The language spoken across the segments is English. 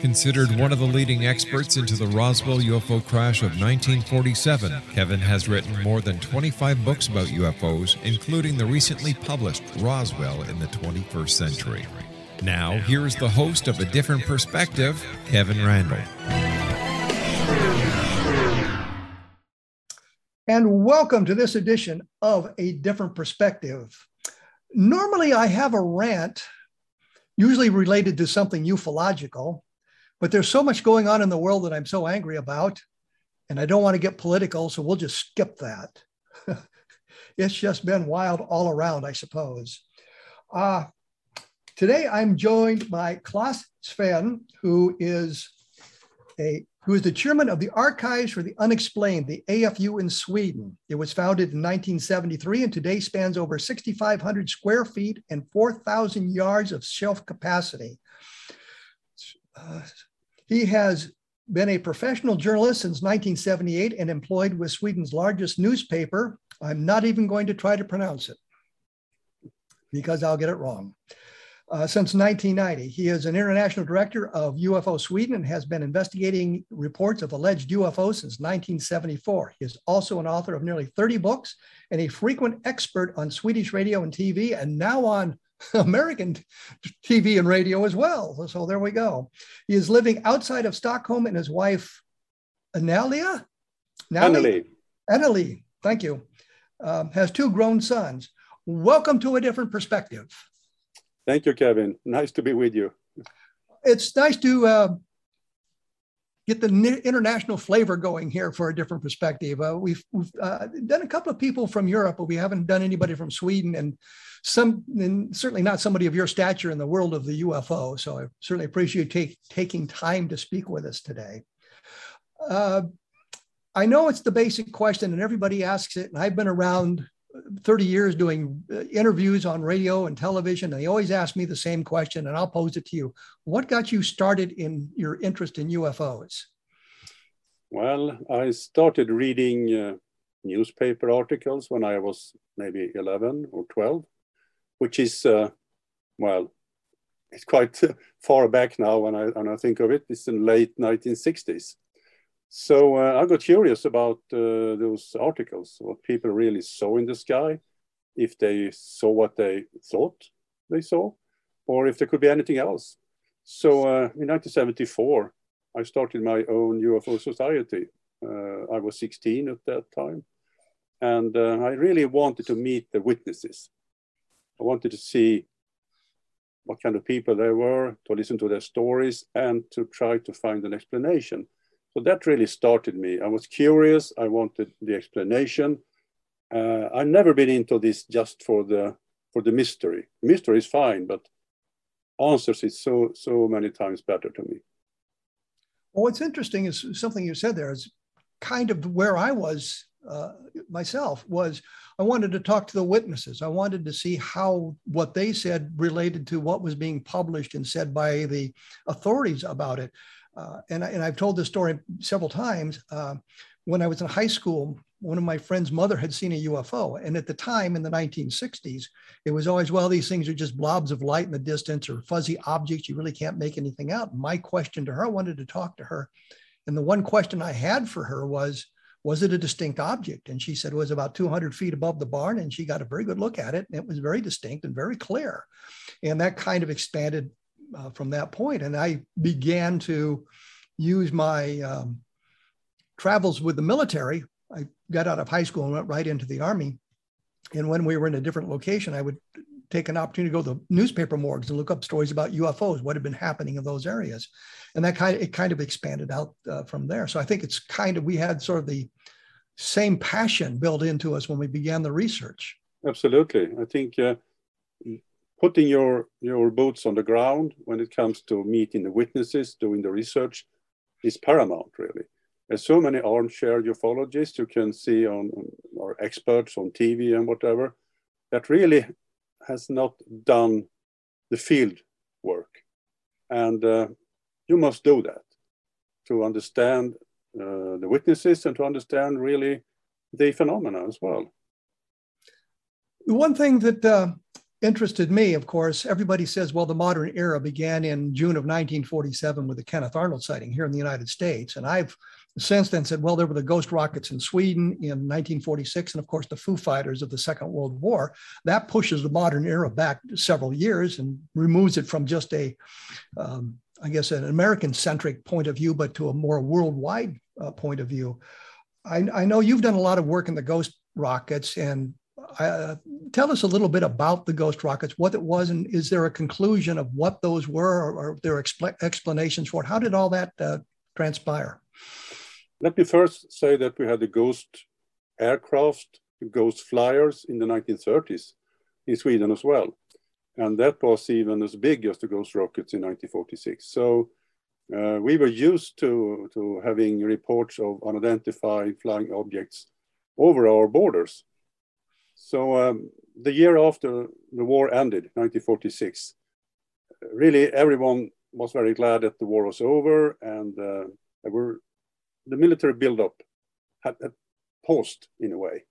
Considered one of the leading experts into the Roswell UFO crash of 1947, Kevin has written more than 25 books about UFOs, including the recently published Roswell in the 21st Century. Now, here is the host of A Different Perspective, Kevin Randle. And welcome to this edition of A Different Perspective. Normally, I have a rant, usually related to something ufological. But there's so much going on in the world that I'm so angry about, and I don't want to get political, so we'll just skip that. it's just been wild all around, I suppose. Uh, today, I'm joined by Clas Svahn, who is a who is the chairman of the Archives for the Unexplained, the AFU in Sweden. It was founded in 1973 and today spans over 6,500 square feet and 4,000 yards of shelf capacity. Uh, he has been a professional journalist since 1978 and employed with Sweden's largest newspaper. I'm not even going to try to pronounce it because I'll get it wrong. Uh, since 1990, he is an international director of UFO Sweden and has been investigating reports of alleged UFOs since 1974. He is also an author of nearly 30 books and a frequent expert on Swedish radio and TV, and now on American TV and radio as well. So there we go. He is living outside of Stockholm and his wife, Analia? Anneli. Anneli, thank you. Um, has two grown sons. Welcome to a different perspective. Thank you, Kevin. Nice to be with you. It's nice to uh, get the international flavor going here for a different perspective. Uh, we've, we've uh, done a couple of people from Europe, but we haven't done anybody from Sweden. And some, and certainly not somebody of your stature in the world of the UFO. So I certainly appreciate take, taking time to speak with us today. Uh, I know it's the basic question, and everybody asks it. And I've been around 30 years doing uh, interviews on radio and television, and they always ask me the same question, and I'll pose it to you. What got you started in your interest in UFOs? Well, I started reading uh, newspaper articles when I was maybe 11 or 12 which is, uh, well, it's quite far back now when I, when I think of it. It's in late 1960s. So uh, I got curious about uh, those articles, what people really saw in the sky, if they saw what they thought they saw, or if there could be anything else. So uh, in 1974, I started my own UFO society. Uh, I was 16 at that time. And uh, I really wanted to meet the witnesses. I wanted to see what kind of people they were, to listen to their stories, and to try to find an explanation. So that really started me. I was curious. I wanted the explanation. Uh, I've never been into this just for the for the mystery. mystery is fine, but answers is so so many times better to me. Well, what's interesting is something you said there is kind of where I was uh, myself was I wanted to talk to the witnesses. I wanted to see how what they said related to what was being published and said by the authorities about it. Uh, and, I, and I've told this story several times. Uh, when I was in high school, one of my friend's mother had seen a UFO. And at the time in the 1960s, it was always, well, these things are just blobs of light in the distance or fuzzy objects. You really can't make anything out. My question to her, I wanted to talk to her. And the one question I had for her was, was it a distinct object? And she said it was about 200 feet above the barn. And she got a very good look at it. And it was very distinct and very clear. And that kind of expanded uh, from that point. And I began to use my um, travels with the military. I got out of high school and went right into the Army. And when we were in a different location, I would take an opportunity to go to the newspaper morgues and look up stories about UFOs, what had been happening in those areas. And that kind of, it kind of expanded out uh, from there. So I think it's kind of, we had sort of the same passion built into us when we began the research. Absolutely. I think uh, putting your, your boots on the ground when it comes to meeting the witnesses, doing the research is paramount, really. There's so many armchair ufologists you can see on, or experts on TV and whatever that really has not done the field work. And uh, you must do that to understand uh, the witnesses and to understand really the phenomena as well. One thing that uh, interested me, of course, everybody says, well, the modern era began in June of 1947 with the Kenneth Arnold sighting here in the United States. And I've since then said, well, there were the ghost rockets in Sweden in 1946, and of course, the Foo Fighters of the Second World War. That pushes the modern era back several years and removes it from just a, um, I guess, an American centric point of view, but to a more worldwide uh, point of view. I, I, know you've done a lot of work in the ghost rockets, and uh, tell us a little bit about the ghost rockets, what it was, and is there a conclusion of what those were, or, are there expl- explanations for it? How did all that uh, transpire? Let me first say that we had the Ghost aircraft, the Ghost flyers in the 1930s in Sweden as well. And that was even as big as the Ghost rockets in 1946. So uh, we were used to, to having reports of unidentified flying objects over our borders. So um, the year after the war ended, 1946, really everyone was very glad that the war was over and uh, were the military buildup had, had paused in a way.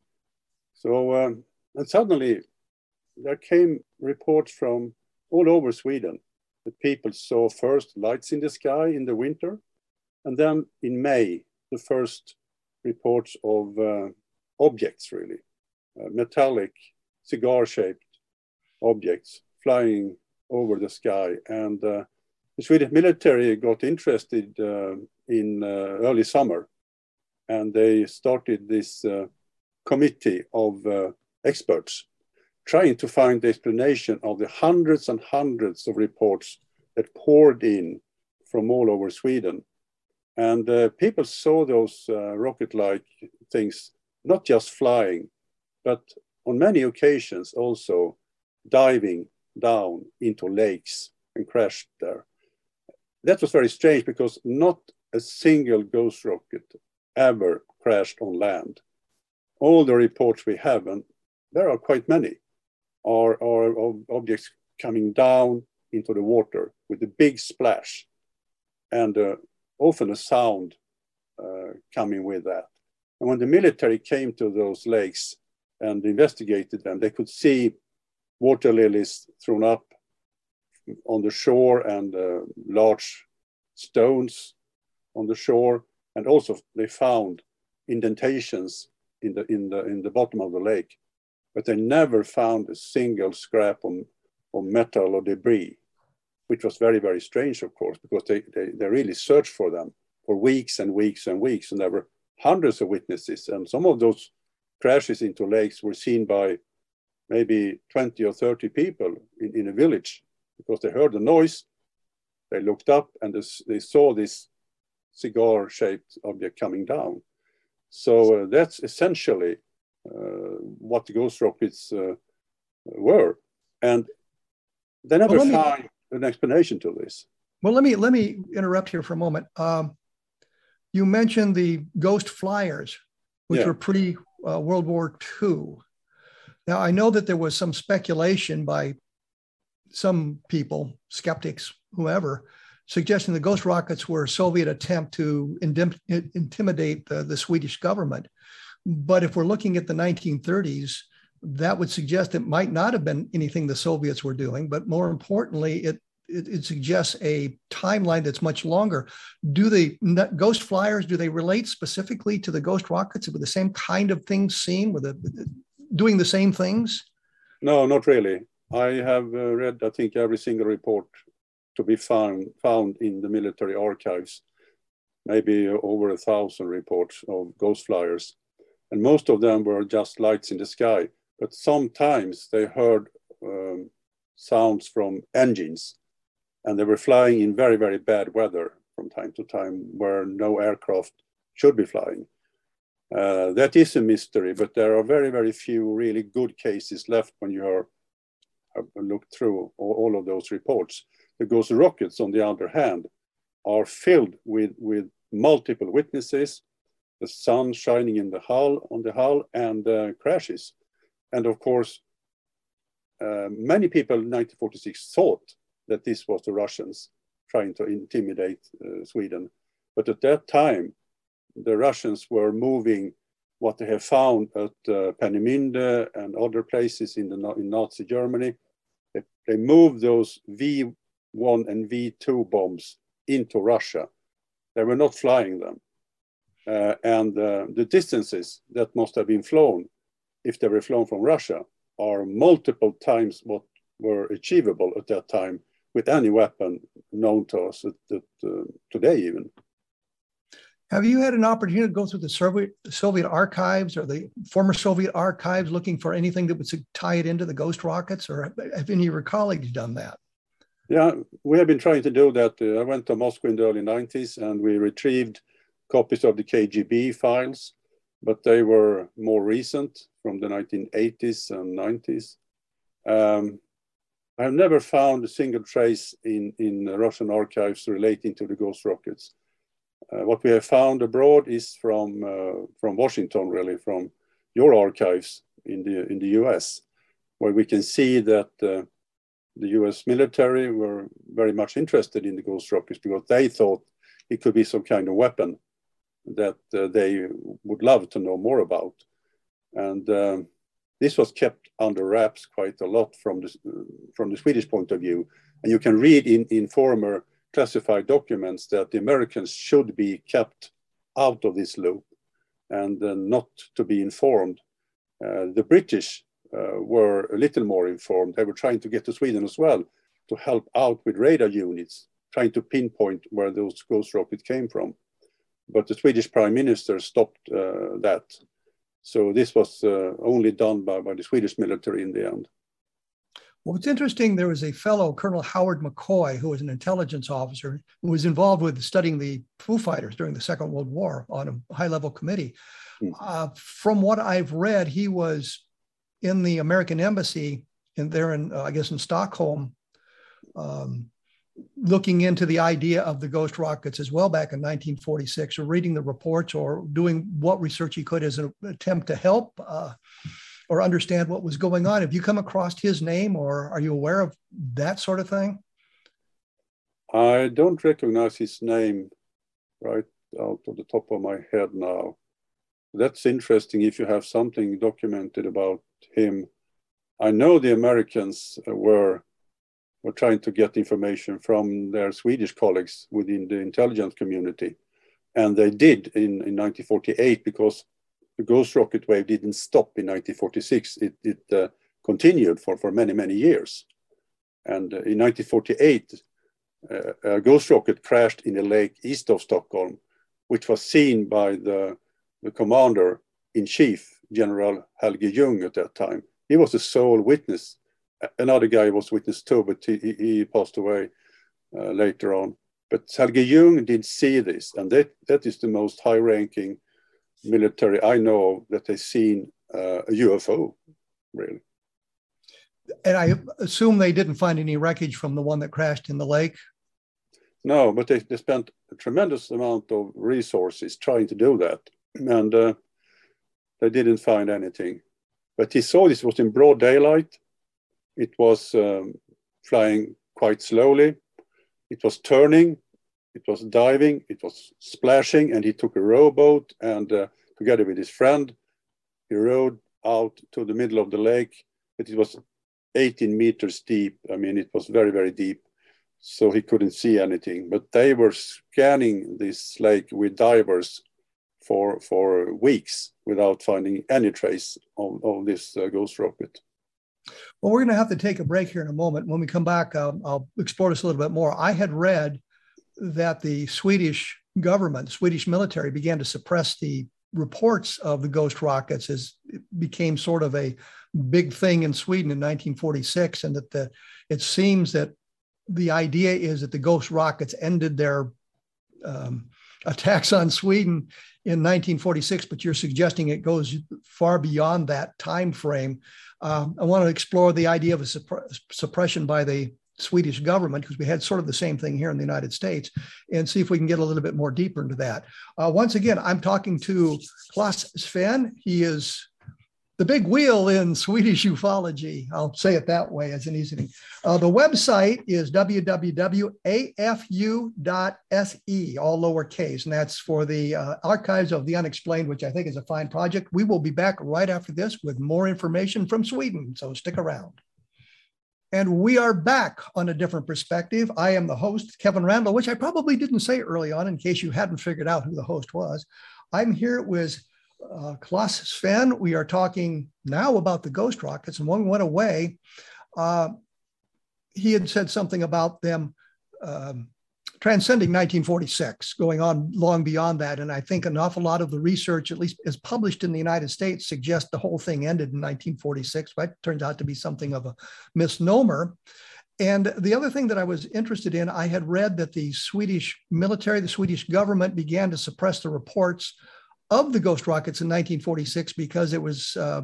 So, um, and suddenly there came reports from all over Sweden that people saw first lights in the sky in the winter, and then in May, the first reports of uh, objects, really, metallic, cigar shaped objects flying over the sky. And uh, the Swedish military got interested uh, in uh, early summer, and they started this uh, committee of uh, experts trying to find the explanation of the hundreds and hundreds of reports that poured in from all over Sweden. And uh, people saw those uh, rocket like things not just flying, but on many occasions also diving down into lakes and crashed there. That was very strange because not a single ghost rocket ever crashed on land. All the reports we have, and there are quite many, are, are objects coming down into the water with a big splash and uh, often a sound uh, coming with that. And when the military came to those lakes and investigated them, they could see water lilies thrown up on the shore and uh, large stones on the shore, and also they found indentations in the in the in the bottom of the lake, but they never found a single scrap of, of metal or debris, which was very very strange, of course, because they, they they really searched for them for weeks and weeks and weeks, and there were hundreds of witnesses, and some of those crashes into lakes were seen by maybe 20 or 30 people in, in a village because they heard the noise they looked up and they saw this cigar shaped object coming down. So uh, that's essentially uh, what the ghost rockets uh, were. And they never well, found me, an explanation to this. Well, let me let me interrupt here for a moment. Um, you mentioned the ghost flyers, which yeah. were pre uh, World War II. Now, I know that there was some speculation by some people, skeptics, whoever, suggesting the ghost rockets were a Soviet attempt to indim- intimidate the, the Swedish government. But if we're looking at the 1930s, that would suggest it might not have been anything the Soviets were doing, but more importantly, it it, it, suggests a timeline that's much longer. Do the ghost flyers do they relate specifically to the ghost rockets with the same kind of things seen, with doing the same things? No, not really. I have uh, read, I think, every single report to be found, found in the military archives. maybe over a thousand reports of ghost flyers. And most of them were just lights in the sky. But sometimes they heard um, sounds from engines and they were flying in very, very bad weather from time to time where no aircraft should be flying. Uh, that is a mystery, but there are very, very few really good cases left when you are have looked through all, all of those reports. Ghost rockets, on the other hand, are filled with, with multiple witnesses, the sun shining in the hull on the hull and uh, crashes. And of course, uh, many people in 1946 thought that this was the Russians trying to intimidate uh, Sweden. But at that time, the Russians were moving what they have found at uh, and other places in, the, in Nazi Germany. They, they moved those V1 and V2 bombs into Russia. They were not flying them. Uh, and uh, the distances that must have been flown, if they were flown from Russia, are multiple times what were achievable at that time with any weapon known to us today, even. Have you had an opportunity to go through the Soviet, Soviet archives or the former Soviet archives looking for anything that would tie it into the ghost rockets, or have any of your colleagues done that? Yeah, we have been trying to do that. Uh, I went to Moscow in the early 90s and we retrieved copies of the KGB files, but they were more recent from the 1980s and 90s. Um, I have never found a single trace in, in Russian archives relating to the ghost rockets. Uh, what we have found abroad is from, uh, from Washington, really, from your archives in the, in the US, where we can see that uh, the US military were very much interested in the ghost rockets because they thought it could be some kind of weapon that uh, they would love to know more about. And um, this was kept under wraps quite a lot from the, from the Swedish point of view. And you can read in, in former classified documents that the Americans should be kept out of this loop and uh, not to be informed. Uh, the British uh, were a little more informed. They were trying to get to Sweden as well to help out with radar units, trying to pinpoint where those ghost rockets came from. But the Swedish prime minister stopped uh, that. So this was uh, only done by, by the Swedish military in the end. Well, what's interesting, there was a fellow, Colonel Howard McCoy, who was an intelligence officer, who was involved with studying the Foo Fighters during the Second World War on a high level committee. Mm. Uh, from what I've read, he was in the American embassy in there in, uh, I guess, in Stockholm, um, looking into the idea of the ghost rockets as well back in 1946, or reading the reports, or doing what research he could as an attempt to help uh, or understand what was going on. Have you come across his name, or are you aware of that sort of thing? I don't recognize his name right out of the top of my head now. That's interesting if you have something documented about him. I know the Americans were were trying to get information from their Swedish colleagues within the intelligence community. And they did in, in 1948 because the ghost rocket wave didn't stop in 1946. It, it uh, continued for, for many, many years. And uh, in 1948, uh, a ghost rocket crashed in a lake east of Stockholm, which was seen by the, the commander in chief, General Helge Jung, at that time. He was the sole witness. Another guy was witness too, but he, he passed away uh, later on. But Helge Jung did see this, and that, that is the most high ranking military I know that they've seen uh, a UFO, really. And I assume they didn't find any wreckage from the one that crashed in the lake. No, but they, they spent a tremendous amount of resources trying to do that, and uh, they didn't find anything. But he saw this was in broad daylight. It was um, flying quite slowly. It was turning it was diving, it was splashing, and he took a rowboat and uh, together with his friend, he rowed out to the middle of the lake. But it was 18 meters deep. I mean, it was very, very deep. So he couldn't see anything. But they were scanning this lake with divers for, for weeks without finding any trace of, of this uh, ghost rocket. Well, we're going to have to take a break here in a moment. When we come back, um, I'll explore this a little bit more. I had read that the Swedish government, Swedish military, began to suppress the reports of the ghost rockets as it became sort of a big thing in Sweden in 1946, and that the it seems that the idea is that the ghost rockets ended their um, attacks on Sweden in 1946, but you're suggesting it goes far beyond that time frame. Um, I want to explore the idea of a supp- suppression by the Swedish government, because we had sort of the same thing here in the United States, and see if we can get a little bit more deeper into that. Uh, once again, I'm talking to Clas Svahn. He is the big wheel in Swedish ufology. I'll say it that way as an easy thing. Uh, the website is www.afu.se, all lowercase, and that's for the uh, Archives of the Unexplained, which I think is a fine project. We will be back right after this with more information from Sweden, so stick around. And we are back on a different perspective. I am the host, Kevin Randle, which I probably didn't say early on in case you hadn't figured out who the host was. I'm here with uh, Clas Svahn. We are talking now about the ghost rockets. And when we went away, uh, he had said something about them um, transcending 1946, going on long beyond that. And I think an awful lot of the research, at least as published in the United States, suggests the whole thing ended in 1946, but turns out to be something of a misnomer. And the other thing that I was interested in, I had read that the Swedish military, the Swedish government began to suppress the reports of the ghost rockets in 1946 because it was uh,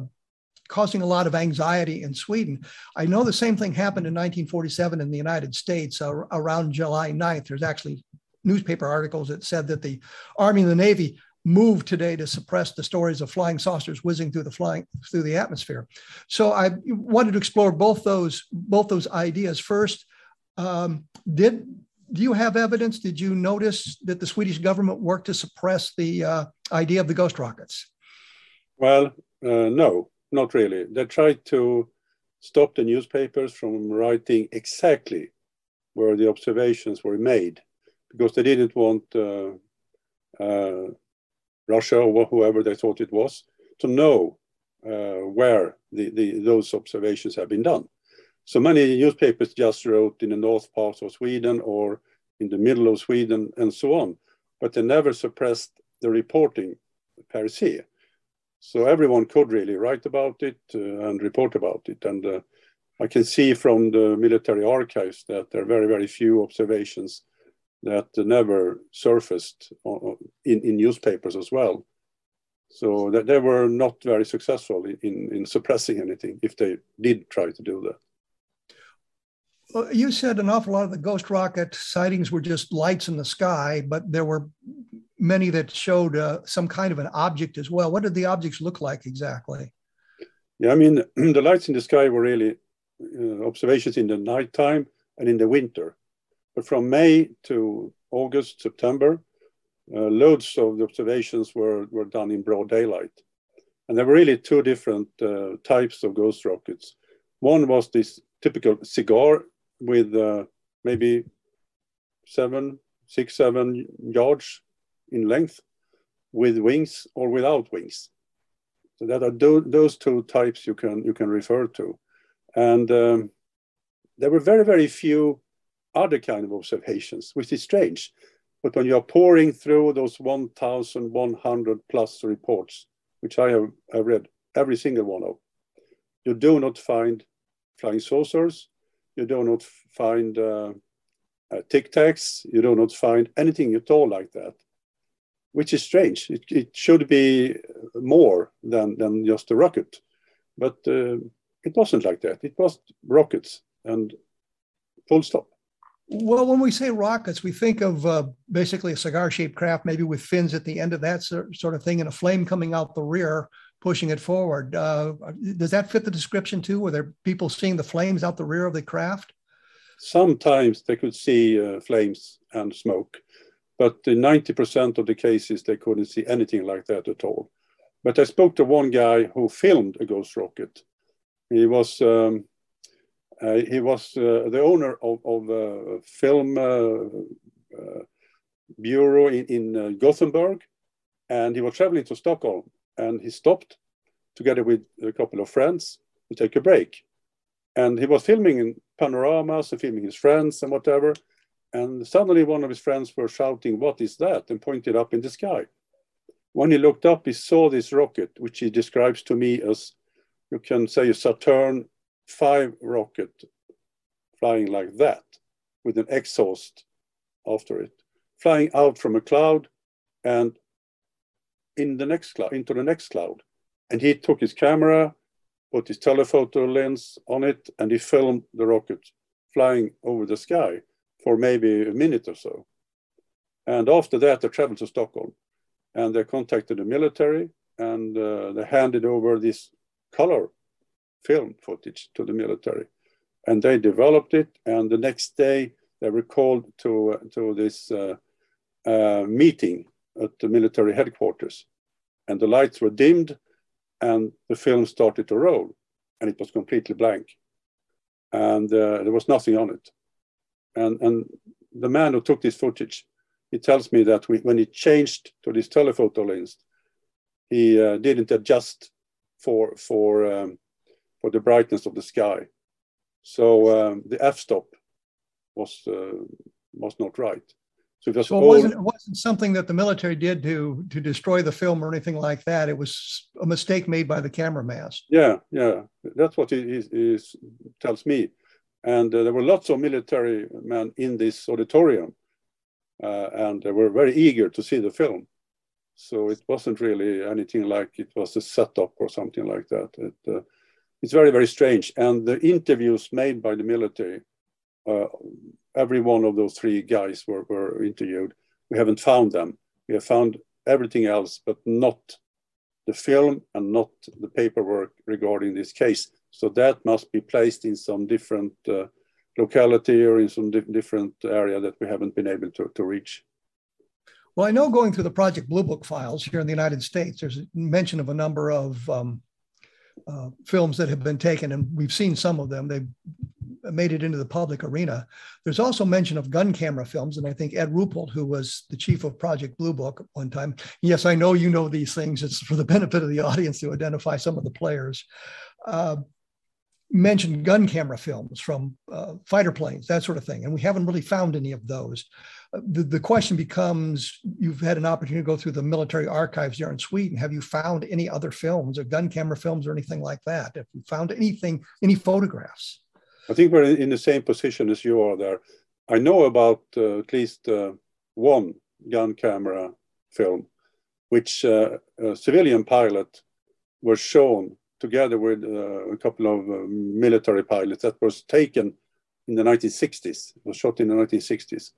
causing a lot of anxiety in Sweden. I know the same thing happened in 1947 in the United States uh, around July 9th. There's actually newspaper articles that said that the Army and the Navy moved today to suppress the stories of flying saucers whizzing through the flying through the atmosphere. So I wanted to explore both those both those ideas. First, um, did do you have evidence? Did you notice that the Swedish government worked to suppress the uh, idea of the ghost rockets? Well, uh, no, not really. They tried to stop the newspapers from writing exactly where the observations were made because they didn't want uh, uh Russia or whoever they thought it was to know uh, where the, the, those observations have been done. So many newspapers just wrote in the north part of Sweden or in the middle of Sweden and so on, but they never suppressed the reporting per se. So everyone could really write about it uh, and report about it. And uh, I can see from the military archives that there are very, very few observations that never surfaced in, in newspapers as well. So that they were not very successful in, in suppressing anything if they did try to do that. Well, you said an awful lot of the ghost rocket sightings were just lights in the sky, but there were many that showed uh, some kind of an object as well. What did the objects look like exactly? Yeah, I mean, the lights in the sky were really uh, observations in the nighttime and in the winter. But from May to August, September, uh, loads of the observations were, were done in broad daylight. And there were really two different uh, types of ghost rockets. One was this typical cigar with uh, maybe seven, six, seven yards in length with wings or without wings. So that are do- those two types you can you can refer to, and um, there were very very few other kind of observations, which is strange. But when you are pouring through those 1,100 plus reports, which I have I read every single one of, you do not find flying saucers, you do not find uh, uh, tic tacs, you do not find anything at all like that, which is strange. It, it should be more than, than just a rocket, but uh, it wasn't like that. It was rockets and full stop. Well, when we say rockets, we think of uh, basically a cigar shaped craft, maybe with fins at the end of that sort of thing and a flame coming out the rear pushing it forward. Uh, does that fit the description too? Were there people seeing the flames out the rear of the craft? Sometimes they could see uh, flames and smoke, but in 90% of the cases, they couldn't see anything like that at all. But I spoke to one guy who filmed a ghost rocket. He was um, uh, he was uh, the owner of, of a film uh, uh, bureau in, in Gothenburg, and he was traveling to Stockholm and he stopped together with a couple of friends to take a break. And he was filming in panoramas and filming his friends and whatever. And suddenly one of his friends were shouting, What is that? and pointed up in the sky. When he looked up, he saw this rocket, which he describes to me as you can say a Saturn V rocket flying like that with an exhaust after it, flying out from a cloud and in the next cloud, into the next cloud. And he took his camera, put his telephoto lens on it, and he filmed the rocket flying over the sky for maybe a minute or so. And after that, they traveled to Stockholm and they contacted the military and uh, they handed over this color film footage to the military. And they developed it. And the next day, they were called to, uh, to this uh, uh, meeting at the military headquarters. And the lights were dimmed and the film started to roll. And it was completely blank. And uh, there was nothing on it. And, and the man who took this footage, he tells me that we, when he changed to this telephoto lens, he uh, didn't adjust for for um, for the brightness of the sky. So um, the f-stop was uh, was not right. So, it, was so it wasn't it wasn't something that the military did to to destroy the film or anything like that. It was a mistake made by the camera master. Yeah, yeah, that's what he, he, he tells me. And uh, there were lots of military men in this auditorium, uh, and they were very eager to see the film. So it wasn't really anything like it was a setup or something like that. It, uh, it's very, very strange. And the interviews made by the military, uh, every one of those three guys were, were interviewed. We haven't found them. We have found everything else, but not the film and not the paperwork regarding this case. So that must be placed in some different uh, locality or in some di different area that we haven't been able to, to reach. Well, I know going through the Project Blue Book files here in the United States, there's mention of a number of um, uh, films that have been taken, and we've seen some of them. They've made it into the public arena. There's also mention of gun camera films, and I think Ed Ruppelt, who was the chief of Project Blue Book one time, yes, I know you know these things. It's for the benefit of the audience to identify some of the players. Uh, mentioned gun camera films from uh, fighter planes, that sort of thing. And we haven't really found any of those. Uh, the, the question becomes you've had an opportunity to go through the military archives there in Sweden. Have you found any other films or gun camera films or anything like that? Have you found anything, any photographs? I think we're in the same position as you are there. I know about uh, at least uh, one gun camera film, which uh, a civilian pilot was shown together with uh, a couple of uh, military pilots that was taken in the 1960s, was shot in the 1960s.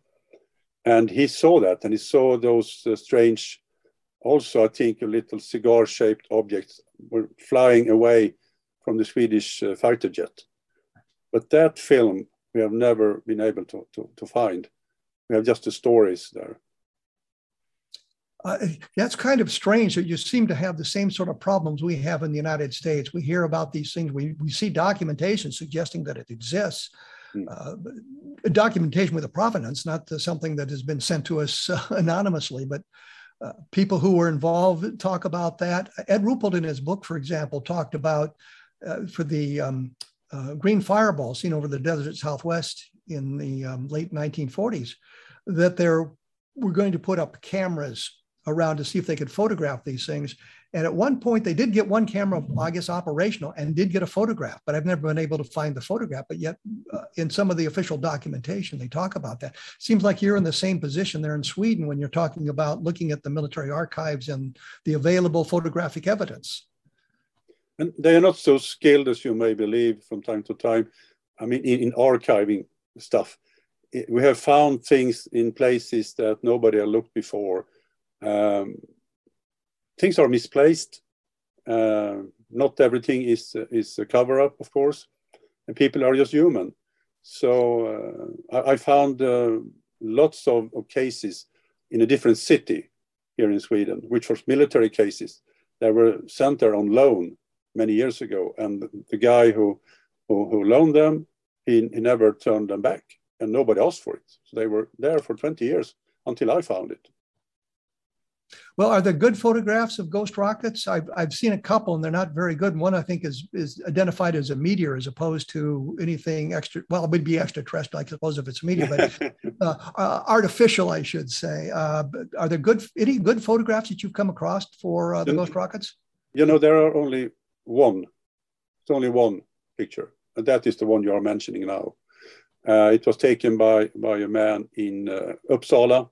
And he saw that and he saw those uh, strange, also, I think, a little cigar shaped objects were flying away from the Swedish uh, fighter jet. But that film we have never been able to, to, to find. We have just the stories there uh, that's kind of strange that you seem to have the same sort of problems we have in the United States. We hear about these things, we, we see documentation suggesting that it exists. Hmm. Uh, documentation with a provenance, not something that has been sent to us uh, anonymously, but uh, people who were involved talk about that. Ed Ruppelt, in his book, for example, talked about uh, for the um, uh, green fireball seen over the desert southwest in the um, late 1940s, that there were going to put up cameras around to see if they could photograph these things. And at one point, they did get one camera, I guess, operational and did get a photograph, but I've never been able to find the photograph. But yet, uh, in some of the official documentation, they talk about that. Seems like you're in the same position there in Sweden when you're talking about looking at the military archives and the available photographic evidence. And they are not so skilled as you may believe from time to time. I mean, in, in archiving stuff, we have found things in places that nobody had looked before um, things are misplaced. Uh, not everything is is a cover up, of course, and people are just human. So uh, I, I, found uh, lots of, of, cases in a different city here in Sweden, which was military cases that were sent there on loan many years ago, and the guy who who, who loaned them, he, he never turned them back, and nobody asked for it. So they were there for 20 years until I found it. Well, are there good photographs of ghost rockets? I've, I've seen a couple and they're not very good. One I think is is identified as a meteor as opposed to anything extra. Well, it would be extraterrestrial, I suppose, if it's a meteor, but uh, uh, artificial, I should say. Uh, are there good any good photographs that you've come across for uh, the ghost rockets? You know, there are only one. It's only one picture, and that is the one you are mentioning now. Uh, it was taken by by a man in uh, Uppsala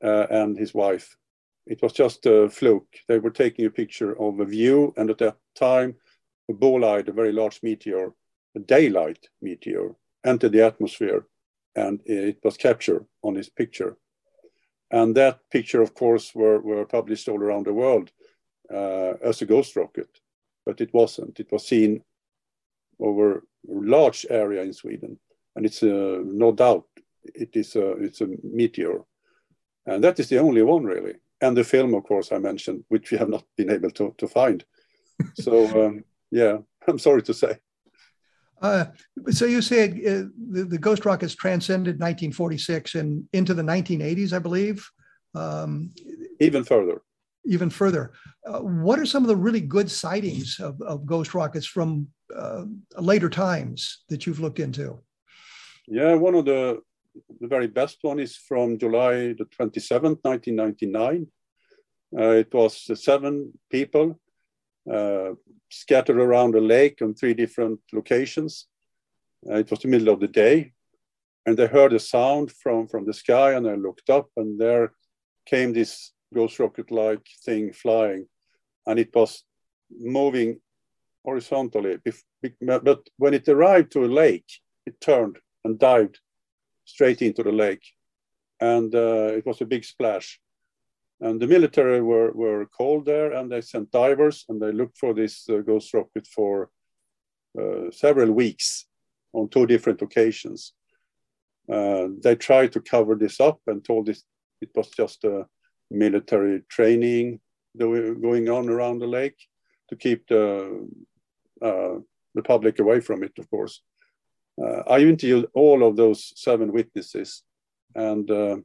and his wife it was just a fluke. They were taking a picture of a view, and at that time, a bolide, a very large meteor, a daylight meteor, entered the atmosphere, and it was captured on this picture. And that picture, of course, were, were published all around the world uh, as a ghost rocket, but it wasn't. It was seen over a large area in Sweden, and it's uh, no doubt it is a, it's a meteor, and that is the only one really and the film, of course, I mentioned, which we have not been able to, to find. so, um, yeah, I'm sorry to say. Uh, so you said uh, the, the, Ghost Rockets transcended 1946 and into the 1980s, I believe. Um, even further. Even further. Uh, what are some of the really good sightings of, of Ghost Rockets from uh, later times that you've looked into? Yeah, one of the the very best one is from July the 27th, 1999. Uh, it was uh, seven people uh, scattered around a lake on three different locations. Uh, it was the middle of the day, and they heard a sound from, from the sky, and I looked up, and there came this ghost rocket-like thing flying, and it was moving horizontally. But when it arrived to a lake, it turned and dived straight into the lake. And uh, it was a big splash. And the military were, were called there and they sent divers and they looked for this uh, ghost rocket for uh, several weeks on two different occasions. Uh, they tried to cover this up and told this it was just a military training going on around the lake to keep the, uh, the public away from it, of course. Uh, I interviewed all of those seven witnesses and uh,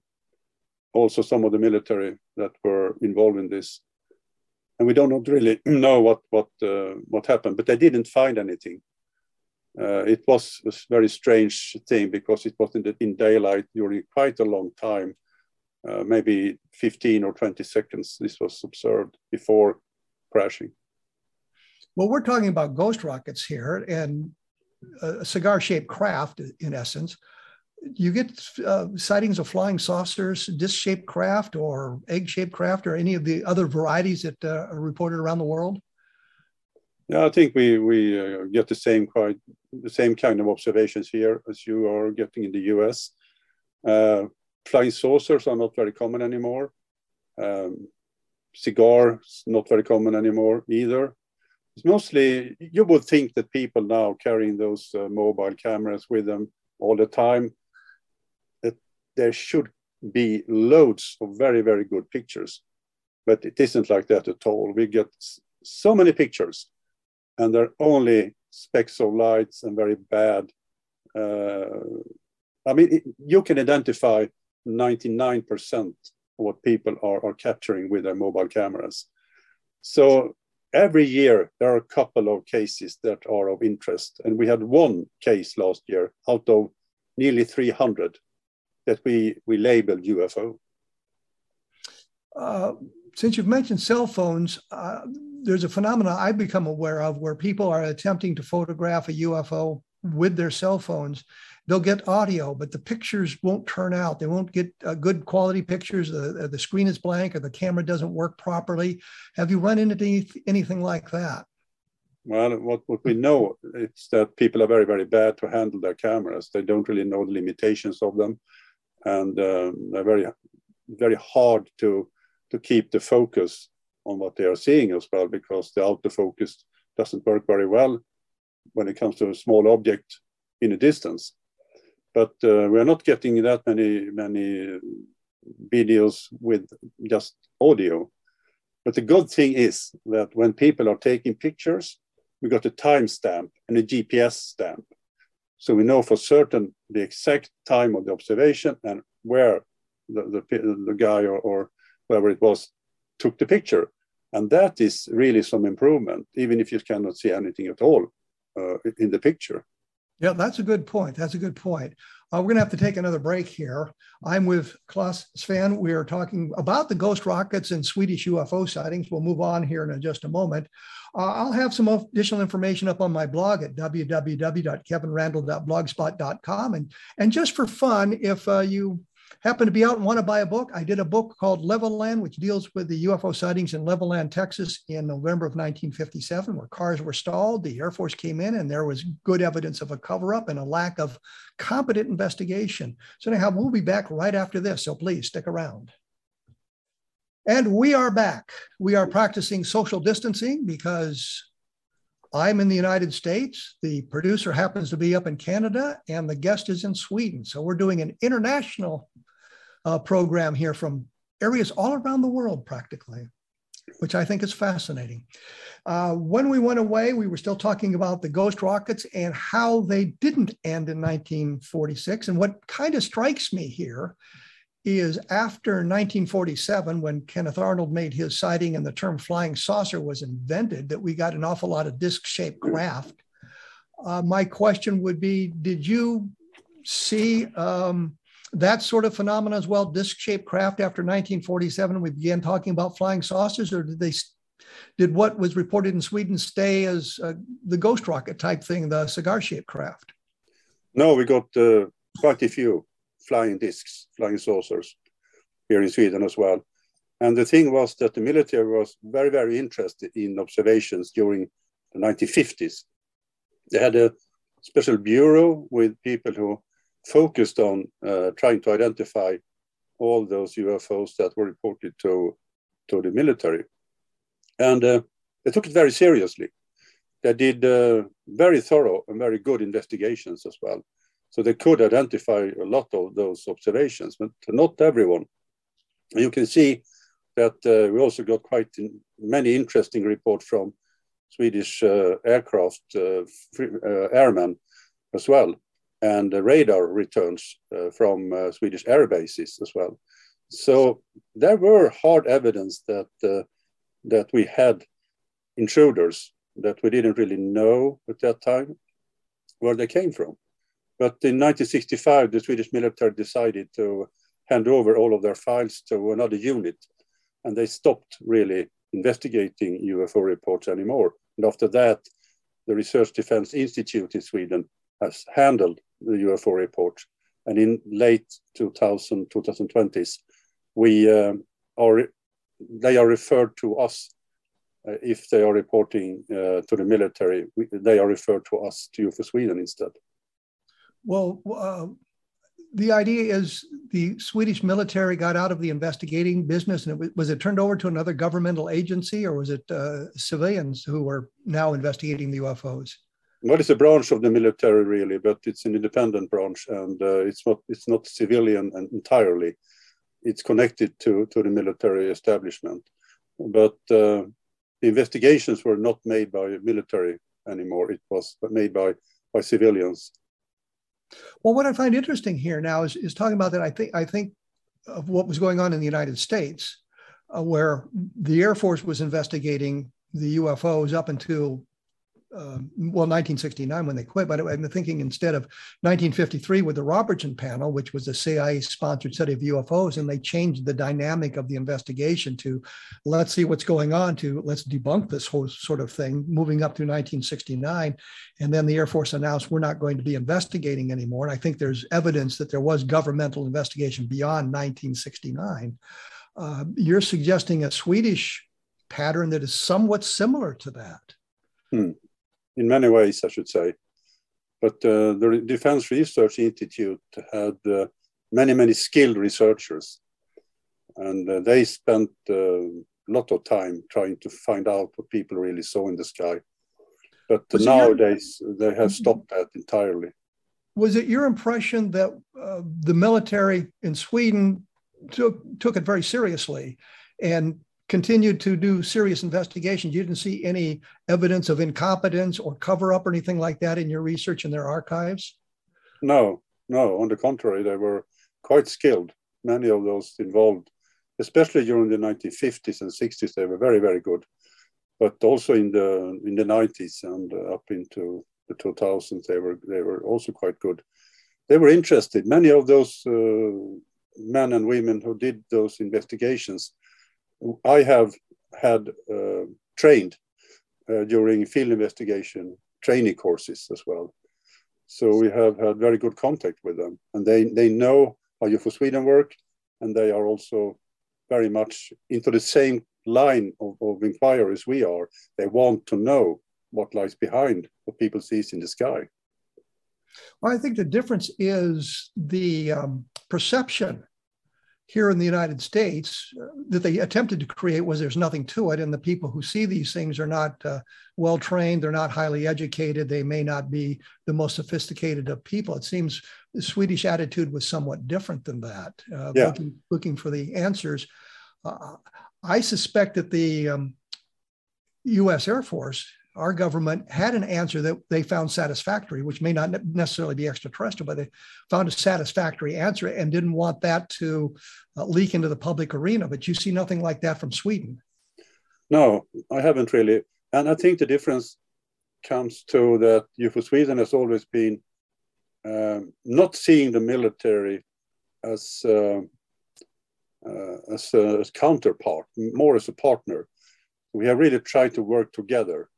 also some of the military that were involved in this. And we don't really know what, what, uh, what happened, but they didn't find anything. Uh, it was a very strange thing because it was in, the, in daylight during quite a long time, uh, maybe 15 or 20 seconds. This was observed before crashing. Well, we're talking about ghost rockets here, and a cigar shaped craft, in essence. You get uh, sightings of flying saucers, disc shaped craft, or egg shaped craft, or any of the other varieties that uh, are reported around the world? Yeah, I think we we uh, get the same quite the same kind of observations here as you are getting in the U.S. Uh, flying saucers are not very common anymore. Um, cigars not very common anymore either. It's mostly, you would think that people now carrying those uh, mobile cameras with them all the time, that there should be loads of very, very good pictures. But it isn't like that at all. We get so many pictures, and they're only specks of lights and very bad. Uh, I mean, it, you can identify 99% of what people are, are capturing with their mobile cameras. So every year there are a couple of cases that are of interest. And we had one case last year out of nearly 300 that we, we labeled UFO. Uh, since you've mentioned cell phones, uh, there's a phenomenon I've become aware of where people are attempting to photograph a UFO with their cell phones they'll get audio, but the pictures won't turn out. They won't get uh, good quality pictures. The, the screen is blank or the camera doesn't work properly. Have you run into any, anything like that? Well, what, what we know is that people are very, very bad to handle their cameras. They don't really know the limitations of them. And um, they're very, very hard to, to keep the focus on what they are seeing as well, because the autofocus doesn't work very well when it comes to a small object in a distance but uh, we are not getting that many many videos with just audio. But the good thing is that when people are taking pictures, we got a timestamp and a GPS stamp. So we know for certain the exact time of the observation and where the, the, the guy or, or whoever it was took the picture. And that is really some improvement, even if you cannot see anything at all uh, in the picture. Yeah, that's a good point. That's a good point. Uh, we're going to have to take another break here. I'm with Clas Svahn. We are talking about the ghost rockets and Swedish UFO sightings. We'll move on here in just a moment. Uh, I'll have some additional information up on my blog at www.kevinrandle.blogspot.com. And, and just for fun, if uh, you happen to be out and want to buy a book, I did a book called Levelland, which deals with the UFO sightings in Levelland, Texas in November of 1957, where cars were stalled. The Air Force came in and there was good evidence of a cover up and a lack of competent investigation. So, anyhow, we'll be back right after this. So, please stick around. And we are back. We are practicing social distancing because I'm in the United States. The producer happens to be up in Canada, and the guest is in Sweden. So we're doing an international uh, program here from areas all around the world, practically, which I think is fascinating. Uh, when we went away, we were still talking about the ghost rockets and how they didn't end in 1946. And what kind of strikes me here is after 1947, when Kenneth Arnold made his sighting and the term flying saucer was invented, that we got an awful lot of disc shaped craft. Uh, my question would be Did you see um, that sort of phenomenon as well, disc shaped craft after 1947? We began talking about flying saucers, or did they? Did what was reported in Sweden stay as uh, the ghost rocket type thing, the cigar shaped craft? No, we got uh, quite a few flying discs, flying saucers here in Sweden as well. And the thing was that the military was very, very interested in observations during the 1950s. They had a special bureau with people who focused on uh, trying to identify all those UFOs that were reported to, to the military. And uh, they took it very seriously. They did uh, very thorough and very good investigations as well. So they could identify a lot of those observations, but not everyone. And you can see that uh, we also got quite in, many interesting reports from Swedish uh, aircraft uh, free, uh, airmen as well, and radar returns uh, from Swedish air bases as well. So there were hard evidence that that we had intruders that we didn't really know at that time where they came from. But in 1965, the Swedish military decided to hand over all of their files to another unit, and they stopped really investigating UFO reports anymore. And after that, the Research Defense Institute in Sweden has handled the UFO reports. And in late 2000, 2020s, we uh, are, they are referred to us uh, if they are reporting uh, to the military. We, they are referred to us to UFO Sweden instead. Well, uh, the idea is the Swedish military got out of the investigating business, and it was, was it turned over to another governmental agency, or was it uh, civilians who are now investigating the UFOs? Well, it's a branch of the military, really, but it's an independent branch, and uh, it's not it's not civilian entirely. It's connected to to the military establishment, but uh, the investigations were not made by military anymore. It was made by by civilians. Well, what I find interesting here now is, is talking about that. I think I think of what was going on in the United States, uh, where the Air Force was investigating the UFOs up until um, well, 1969 when they quit, but I'm thinking instead of 1953 with the Robertson panel, which was a CIA sponsored study of UFOs, and they changed the dynamic of the investigation to let's see what's going on to let's debunk this whole sort of thing, moving up through 1969. And then the Air Force announced we're not going to be investigating anymore. And I think there's evidence that there was governmental investigation beyond 1969. Uh, you're suggesting a Swedish pattern that is somewhat similar to that. Hmm in many ways, I should say. But uh, the Defense Research Institute had uh, many, many skilled researchers, and uh, they spent a lot of time trying to find out what people really saw in the sky. But nowadays, your... they have stopped that entirely. Was it your impression that uh, the military in Sweden took took it very seriously and continued to do serious investigations. You didn't see any evidence of incompetence or cover up or anything like that in your research in their archives? No, no. On the contrary, they were quite skilled. Many of those involved especially during the 1950s and 60s, they were very, very good. But also in the in the 90s and up into the 2000s, they were they were also quite good. They were interested. Many of those uh, men and women who did those investigations, I have had uh, trained uh, during field investigation training courses as well. So we have had very good contact with them, and they they know how UFO Sweden work, and they are also very much into the same line of, of inquiries we are. They want to know what lies behind what people sees in the sky. Well, I think the difference is the um, perception here in the United States uh, that they attempted to create was there's nothing to it, and the people who see these things are not uh, well trained, they're not highly educated, they may not be the most sophisticated of people. It seems the Swedish attitude was somewhat different than that, uh, yeah. looking, looking, for the answers. Uh, I suspect that the um, U.S. Air Force our government had an answer that they found satisfactory, which may not necessarily be extraterrestrial, but they found a satisfactory answer and didn't want that to uh, leak into the public arena. But you see nothing like that from Sweden. No, I haven't really. And I think the difference comes to that UFO Sweden has always been um, not seeing the military as, uh, uh, as a counterpart, more as a partner. We have really tried to work together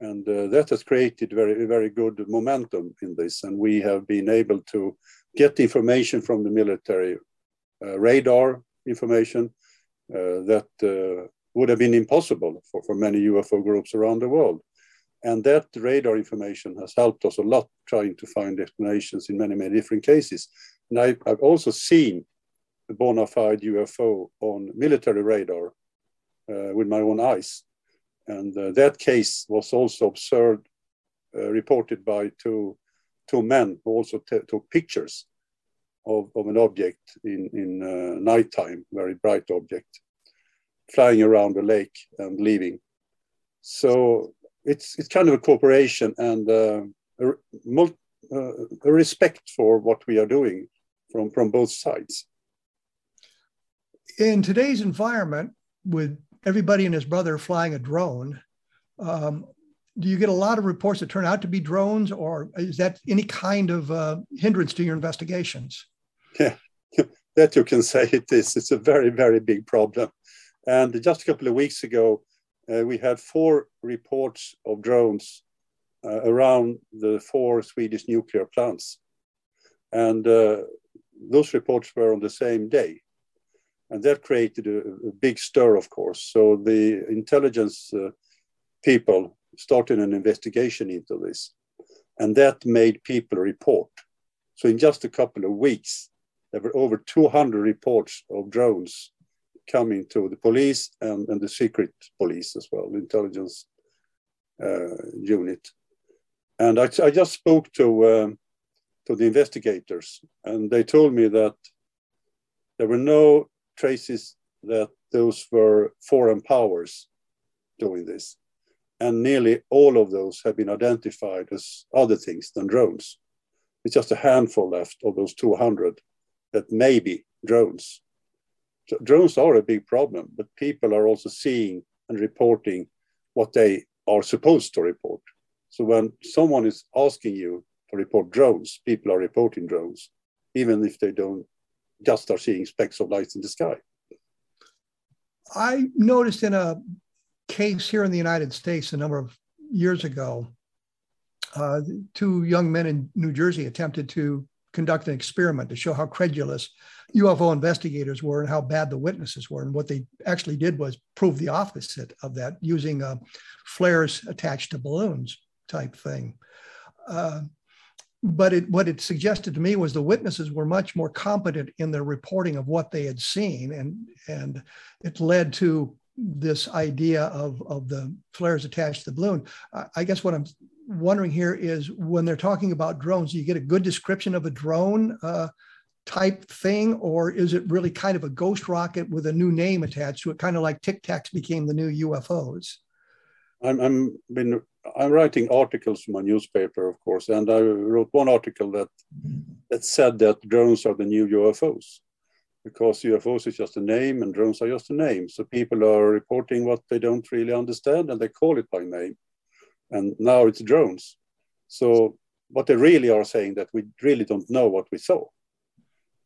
and uh, that has created very very good momentum in this and we have been able to get information from the military uh, radar information uh, that uh, would have been impossible for, for many UFO groups around the world. And that radar information has helped us a lot trying to find explanations in many, many different cases. And I, have also seen a bona fide UFO on military radar uh, with my own eyes. And uh, that case was also observed, uh, reported by two, two men who also took pictures of, of an object in, in uh, nighttime, very bright object, flying around the lake and leaving. So it's, it's kind of a cooperation and uh, a, uh, a respect for what we are doing from, from both sides. In today's environment, with everybody and his brother flying a drone. Um, do you get a lot of reports that turn out to be drones, or is that any kind of uh, hindrance to your investigations? Yeah, that you can say it is. It's a very, very big problem. And just a couple of weeks ago, uh, we had four reports of drones uh, around the four Swedish nuclear plants. And uh, those reports were on the same day and that created a, a, big stir, of course. So the intelligence uh, people started an investigation into this, and that made people report. So in just a couple of weeks, there were over 200 reports of drones coming to the police and, and the secret police as well, the intelligence uh, unit. And I, I, just spoke to um, to the investigators, and they told me that there were no traces that those were foreign powers doing this. And nearly all of those have been identified as other things than drones. It's just a handful left of those 200 that may be drones. So drones are a big problem, but people are also seeing and reporting what they are supposed to report. So when someone is asking you to report drones, people are reporting drones, even if they don't just are seeing specks of light in the sky. I noticed in a case here in the United States a number of years ago, uh, two young men in New Jersey attempted to conduct an experiment to show how credulous UFO investigators were and how bad the witnesses were. And what they actually did was prove the opposite of that using uh, flares attached to balloons type thing. Uh, but it, what it suggested to me was the witnesses were much more competent in their reporting of what they had seen, and and it led to this idea of of the flares attached to the balloon. I guess what I'm wondering here is when they're talking about drones, do you get a good description of a drone uh, type thing, or is it really kind of a ghost rocket with a new name attached to it, kind of like Tic Tacs became the new UFOs? I'm, I'm been I'm writing articles for my newspaper, of course, and I wrote one article that that said that drones are the new UFOs, because UFOs is just a name and drones are just a name. So people are reporting what they don't really understand and they call it by name. And now it's drones. So what they really are saying that we really don't know what we saw.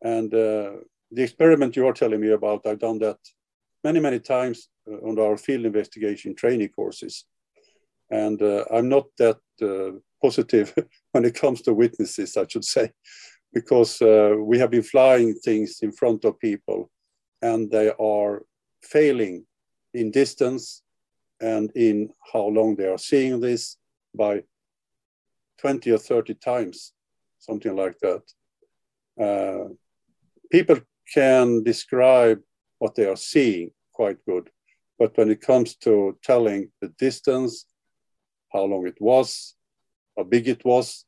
And uh, the experiment you are telling me about, I've done that many, many times uh, on our field investigation training courses. And uh, I'm not that uh, positive when it comes to witnesses, I should say because uh, we have been flying things in front of people and they are failing in distance and in how long they are seeing this by 20 or 30 times, something like that. Uh, people can describe what they are seeing quite good, but when it comes to telling the distance, how long it was, how big it was,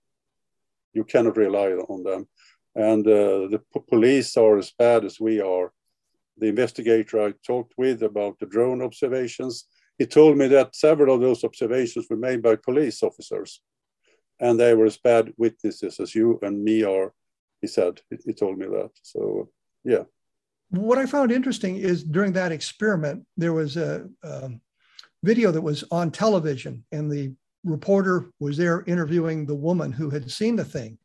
you cannot rely on them and uh, the police are as bad as we are. The investigator I talked with about the drone observations, he told me that several of those observations were made by police officers, and they were as bad witnesses as you and me are. He said he told me that. So yeah. What I found interesting is during that experiment there was a um, video that was on television, and the reporter was there interviewing the woman who had seen the thing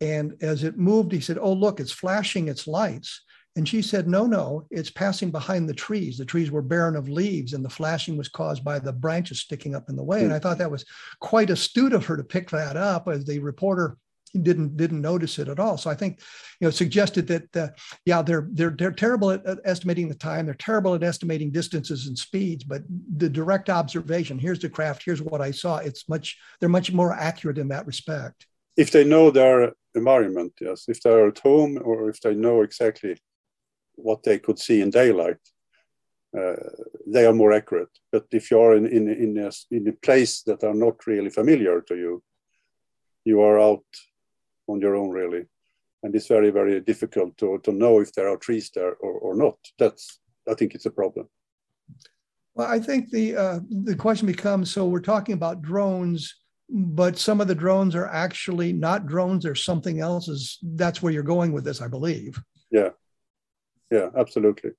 and as it moved, he said, Oh, look, it's flashing its lights. And she said, No, no, it's passing behind the trees. The trees were barren of leaves, and the flashing was caused by the branches sticking up in the way. And I thought that was quite astute of her to pick that up as the reporter didn't didn't notice it at all. So I think, you know, suggested that uh, yeah, they're they're they're terrible at, at estimating the time. They're terrible at estimating distances and speeds. But the direct observation, here's the craft, here's what I saw. It's much they're much more accurate in that respect if they know their environment, yes, if they're at home or if they know exactly what they could see in daylight, uh, they are more accurate. But if you are in, in, in, a, in a place that are not really familiar to you, you are out on your own, really. And it's very, very difficult to, to know if there are trees there or, or not. That's, I think it's a problem. Well, I think the uh, the question becomes: so we're talking about drones but some of the drones are actually not drones or something else is that's where you're going with this i believe yeah yeah absolutely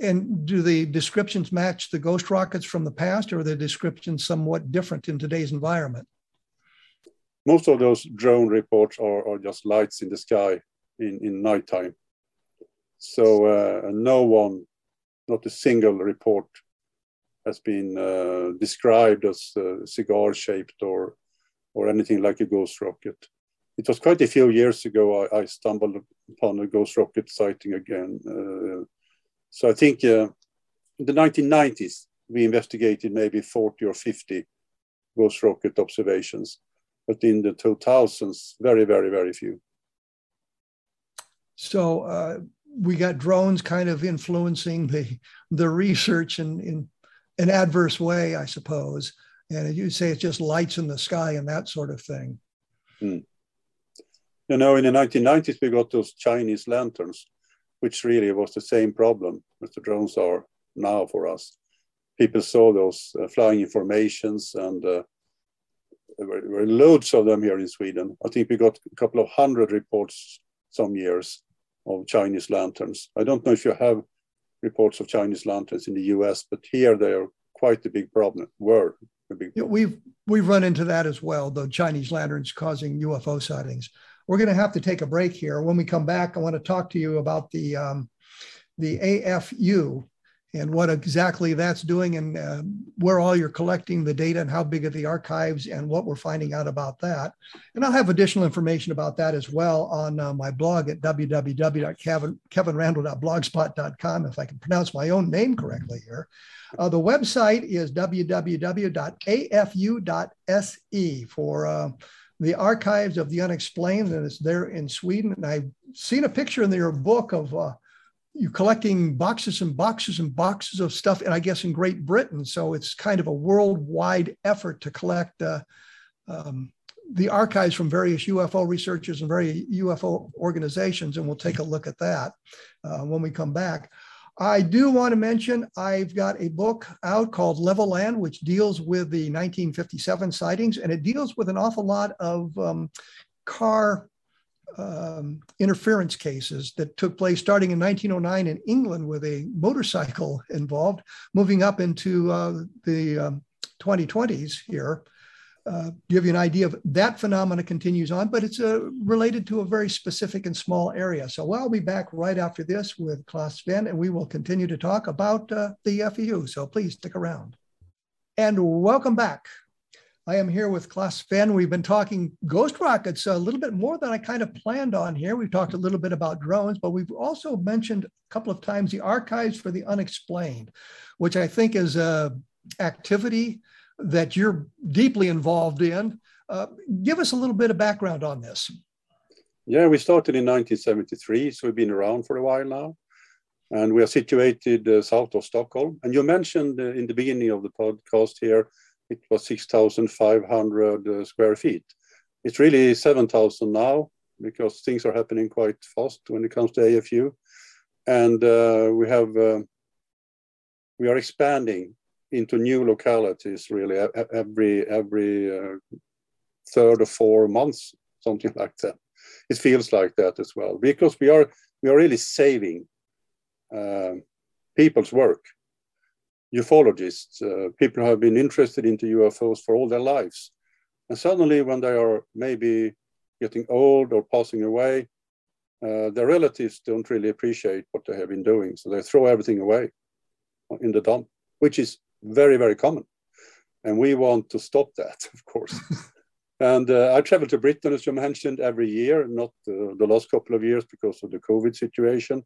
and do the descriptions match the ghost rockets from the past or are the descriptions somewhat different in today's environment most of those drone reports are, are just lights in the sky in, in nighttime so uh, no one not a single report has been uh, described as uh, cigar shaped or or anything like a ghost rocket. It was quite a few years ago I, I stumbled upon a ghost rocket sighting again. Uh, so I think uh, in the 1990s we investigated maybe 40 or 50 ghost rocket observations, but in the 2000s, very, very, very few. So uh, we got drones kind of influencing the the research in, in an adverse way, I suppose. And you say it's just lights in the sky and that sort of thing. Hmm. You know, in the 1990s, we got those Chinese lanterns, which really was the same problem as the drones are now for us. People saw those uh, flying informations, and uh, were, there were loads of them here in Sweden. I think we got a couple of hundred reports some years of Chinese lanterns. I don't know if you have reports of Chinese lanterns in the US, but here they are quite a big problem. Were a big problem. We've we've run into that as well. The Chinese lanterns causing UFO sightings. We're going to have to take a break here. When we come back, I want to talk to you about the um, the AFU and what exactly that's doing and uh, where all you're collecting the data and how big are the archives and what we're finding out about that. And I'll have additional information about that as well on uh, my blog at www.kevinrandle.blogspot.com, if I can pronounce my own name correctly here. Uh, the website is www.afu.se for uh, the archives of the unexplained, and it's there in Sweden. And I've seen a picture in your book of uh, you're collecting boxes and boxes and boxes of stuff, and I guess in Great Britain. So it's kind of a worldwide effort to collect uh, um, the archives from various UFO researchers and various UFO organizations, and we'll take a look at that uh, when we come back. I do want to mention I've got a book out called Levelland, which deals with the 1957 sightings, and it deals with an awful lot of um, car um, interference cases that took place starting in 1909 in England with a motorcycle involved, moving up into uh, the um, 2020s here. Uh, give you an idea of that phenomena continues on, but it's uh, related to a very specific and small area. So I'll be back right after this with Clas Svahn, and we will continue to talk about uh, the AFU. So please stick around. And welcome back. I am here with Clas Svahn. We've been talking ghost rockets a little bit more than I kind of planned on here. We've talked a little bit about drones, but we've also mentioned a couple of times the Archives for the Unexplained, which I think is a activity that you're deeply involved in. Uh, give us a little bit of background on this. Yeah, we started in 1973, so we've been around for a while now. And we are situated uh, south of Stockholm. And you mentioned uh, in the beginning of the podcast here it was 6,500 uh, square feet. It's really 7,000 now because things are happening quite fast when it comes to AFU. And uh, we have, uh, we are expanding into new localities really every, every third or four months, something like that. It feels like that as well because we are, we are really saving uh, people's work ufologists, uh, people who have been interested into UFOs for all their lives. And suddenly, when they are maybe getting old or passing away, uh, their relatives don't really appreciate what they have been doing. So they throw everything away in the dump, which is very, very common. And we want to stop that, of course. and uh, I travel to Britain, as you mentioned, every year, not uh, the last couple of years because of the COVID situation.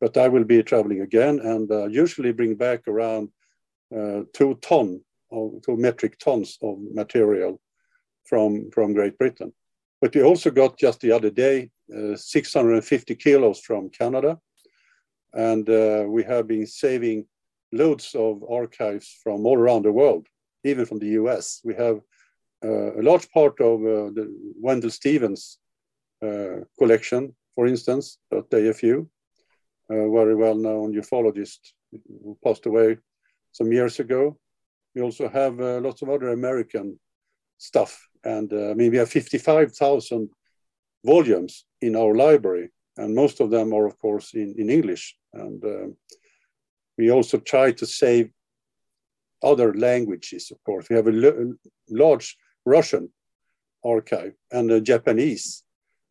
But I will be traveling again and uh, usually bring back around two ton or two metric tons of material from, from Great Britain. But we also got just the other day uh, 650 kilos from Canada. And uh, we have been saving loads of archives from all around the world, even from the US. We have uh, a large part of uh, the Wendelle Stevens uh, collection, for instance, at AFU, very well known ufologist who passed away some years ago. We also have uh, lots of other American stuff. And uh, I mean, we have 55,000 volumes in our library, and most of them are, of course, in, in English. And uh, we also try to save other languages, of course. We have a large Russian archive and a Japanese.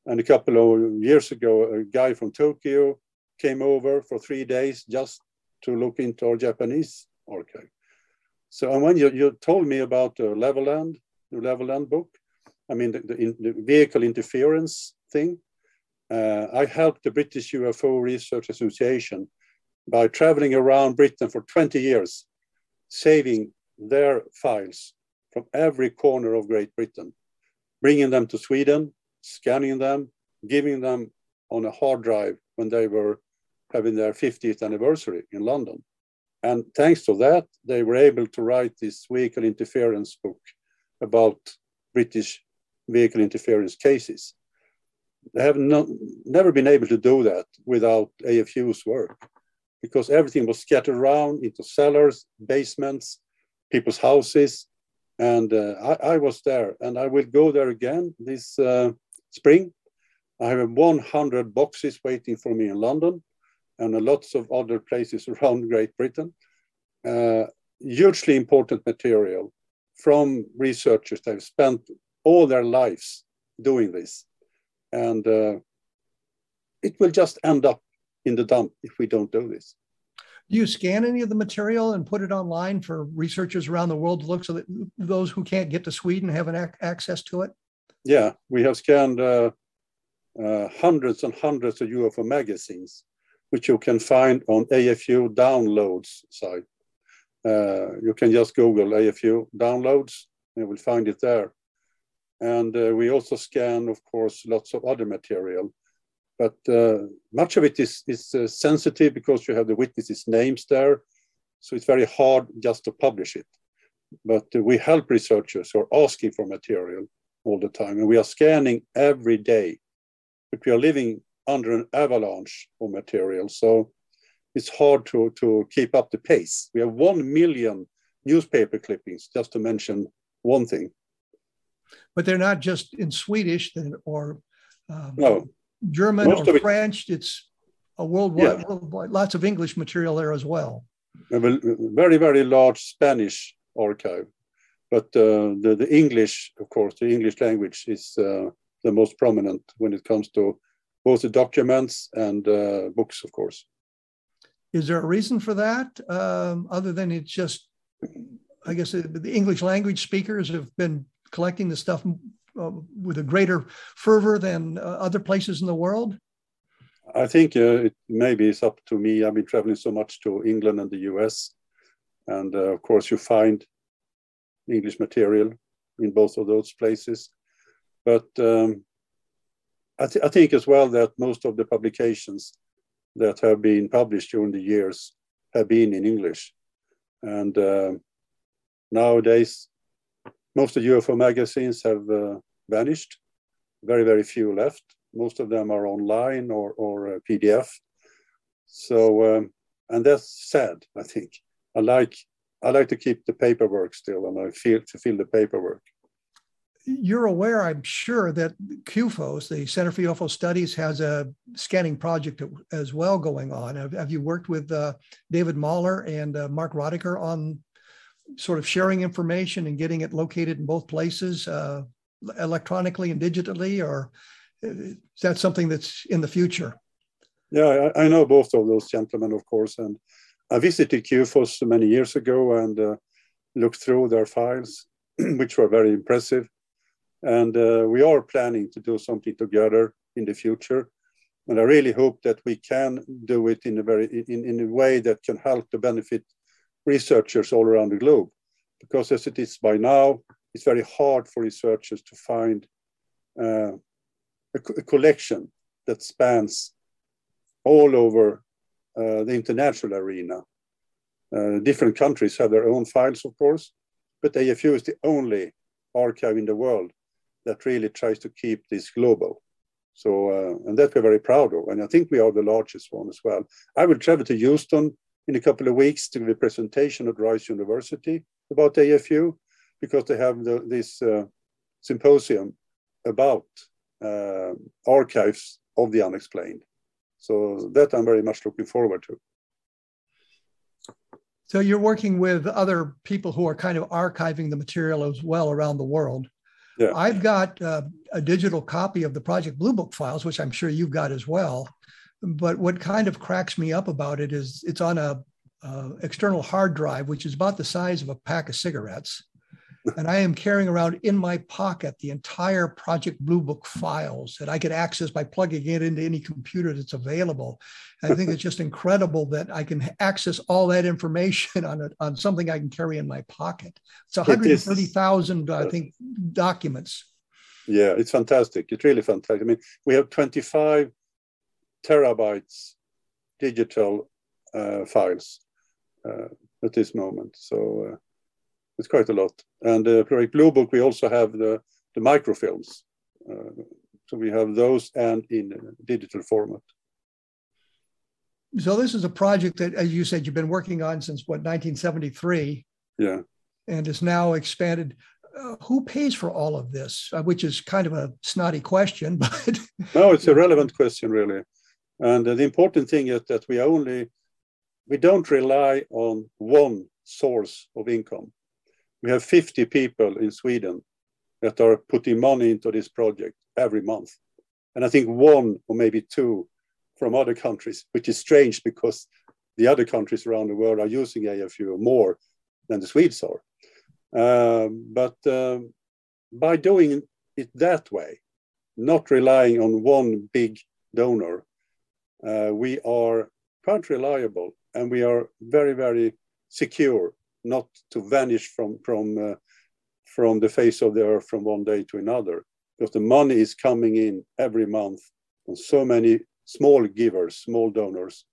And a couple of years ago, a guy from Tokyo came over for three days just to look into our Japanese archive. So and when you, you told me about the Levelland, the Levelland book, I mean the, the, in, the vehicle interference thing, uh, I helped the British UFO Research Association by traveling around Britain for 20 years, saving their files from every corner of Great Britain, bringing them to Sweden, scanning them, giving them on a hard drive when they were having their 50th anniversary in London. And thanks to that, they were able to write this vehicle interference book about British vehicle interference cases. They have not, never been able to do that without AFU's work because everything was scattered around into cellars, basements, people's houses. And uh, I, I, was there and I will go there again this uh, spring. I have 100 boxes waiting for me in London and lots of other places around Great Britain. Uh, hugely important material from researchers that have spent all their lives doing this. And uh, it will just end up in the dump if we don't do this. Do you scan any of the material and put it online for researchers around the world to look so that those who can't get to Sweden have an ac- access to it? Yeah, we have scanned uh, uh, hundreds and hundreds of UFO magazines which you can find on AFU downloads site. Uh, you can just Google AFU downloads, and you will find it there. And uh, we also scan, of course, lots of other material. But uh, much of it is, is uh, sensitive because you have the witnesses' names there. So it's very hard just to publish it. But uh, we help researchers who are asking for material all the time. And we are scanning every day. But we are living under an avalanche of material. So it's hard to, to keep up the pace. We have 1 million newspaper clippings, just to mention one thing. But they're not just in Swedish or Um, no. German Most or French. It's a worldwide, yeah. worldwide, lots of English material there as well. A very, very large Spanish archive. But uh, the, the English, of course, the English language is uh, the most prominent when it comes to both the documents and uh, books, of course. Is there a reason for that, um, other than it's just, I guess, uh, the English language speakers have been collecting the stuff uh, with a greater fervor than uh, other places in the world? I think uh, it maybe it's up to me. I've been traveling so much to England and the US, and uh, of course you find English material in both of those places. But um, I, th I, think as well that most of the publications that have been published during the years have been in English, and uh, nowadays most of UFO magazines have uh, vanished. Very very few left most of them are online or, or PDF. So, um, and that's sad, I think. I like, I like to keep the paperwork still and I feel to feel the paperwork. You're aware, I'm sure, that CUFOS, the Center for UFO Studies, has a scanning project as well going on. Have, have you worked with uh, David Mahler and uh, Mark Rodeghier on sort of sharing information and getting it located in both places, uh, electronically and digitally, or is that something that's in the future? Yeah, I, I, know both of those gentlemen, of course, and I visited CUFOS many years ago and uh, looked through their files, which were very impressive. And uh, we are planning to do something together in the future. And I really hope that we can do it in a very in, in a way that can help to benefit researchers all around the globe. Because as it is by now, it's very hard for researchers to find uh, a, a collection that spans all over uh, the international arena. Uh, different countries have their own files, of course, but AFU is the only archive in the world that really tries to keep this global. So, uh, and that we're very proud of. And I think we are the largest one as well. I will travel to Houston in a couple of weeks to give a presentation at Rice University about AFU because they have the, this uh, symposium about uh, archives of the unexplained. So that I'm very much looking forward to. So you're working with other people who are kind of archiving the material as well around the world. Yeah. I've got uh, a digital copy of the Project Blue Book files, which I'm sure you've got as well. But what kind of cracks me up about it is it's on a uh, external hard drive, which is about the size of a pack of cigarettes and I am carrying around in my pocket the entire Project Blue Book files that I could access by plugging it into any computer that's available. And I think it's just incredible that I can access all that information on a, on something I can carry in my pocket. It's 130,000, I think, documents. Yeah, it's fantastic. It's really fantastic. I mean, we have 25 terabytes digital uh, files uh, at this moment. So. Uh, it's quite a lot. And uh, Project Blue Book, we also have the, the microfilms. Uh, so we have those and in digital format. So this is a project that, as you said, you've been working on since what 1973. Yeah. And is now expanded. Uh, who pays for all of this? Uh, which is kind of a snotty question, but no, it's a relevant question, really. And uh, the important thing is that we only we don't rely on one source of income we have 50 people in Sweden that are putting money into this project every month. And I think one or maybe two from other countries, which is strange because the other countries around the world are using AFU more than the Swedes are. Um, but um, by doing it that way, not relying on one big donor, uh, we are quite reliable and we are very, very secure not to vanish from from uh, from the face of the earth from one day to another because the money is coming in every month from so many small givers small donors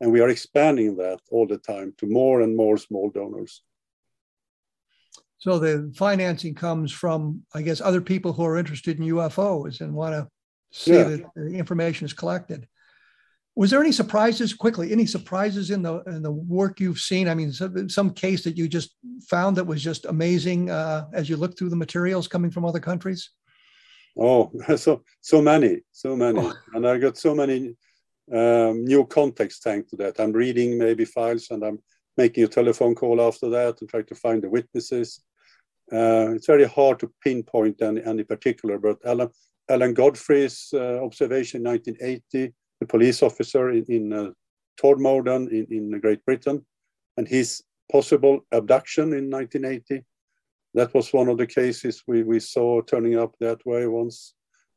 and we are expanding that all the time to more and more small donors so the financing comes from i guess other people who are interested in ufos and want to see yeah. that the information is collected was there any surprises quickly any surprises in the in the work you've seen i mean some, some case that you just found that was just amazing uh, as you look through the materials coming from other countries Oh, so so many, so many, oh. and I got so many um, new context thanks to that. I'm reading maybe files and I'm making a telephone call after that and try to find the witnesses. Uh, it's very hard to pinpoint any, any particular, but Alan, Alan Godfrey's uh, observation in 1980, the police officer in, in uh, Todmorden in, in Great Britain, and his possible abduction in 1980. That was one of the cases we, we saw turning up that way once.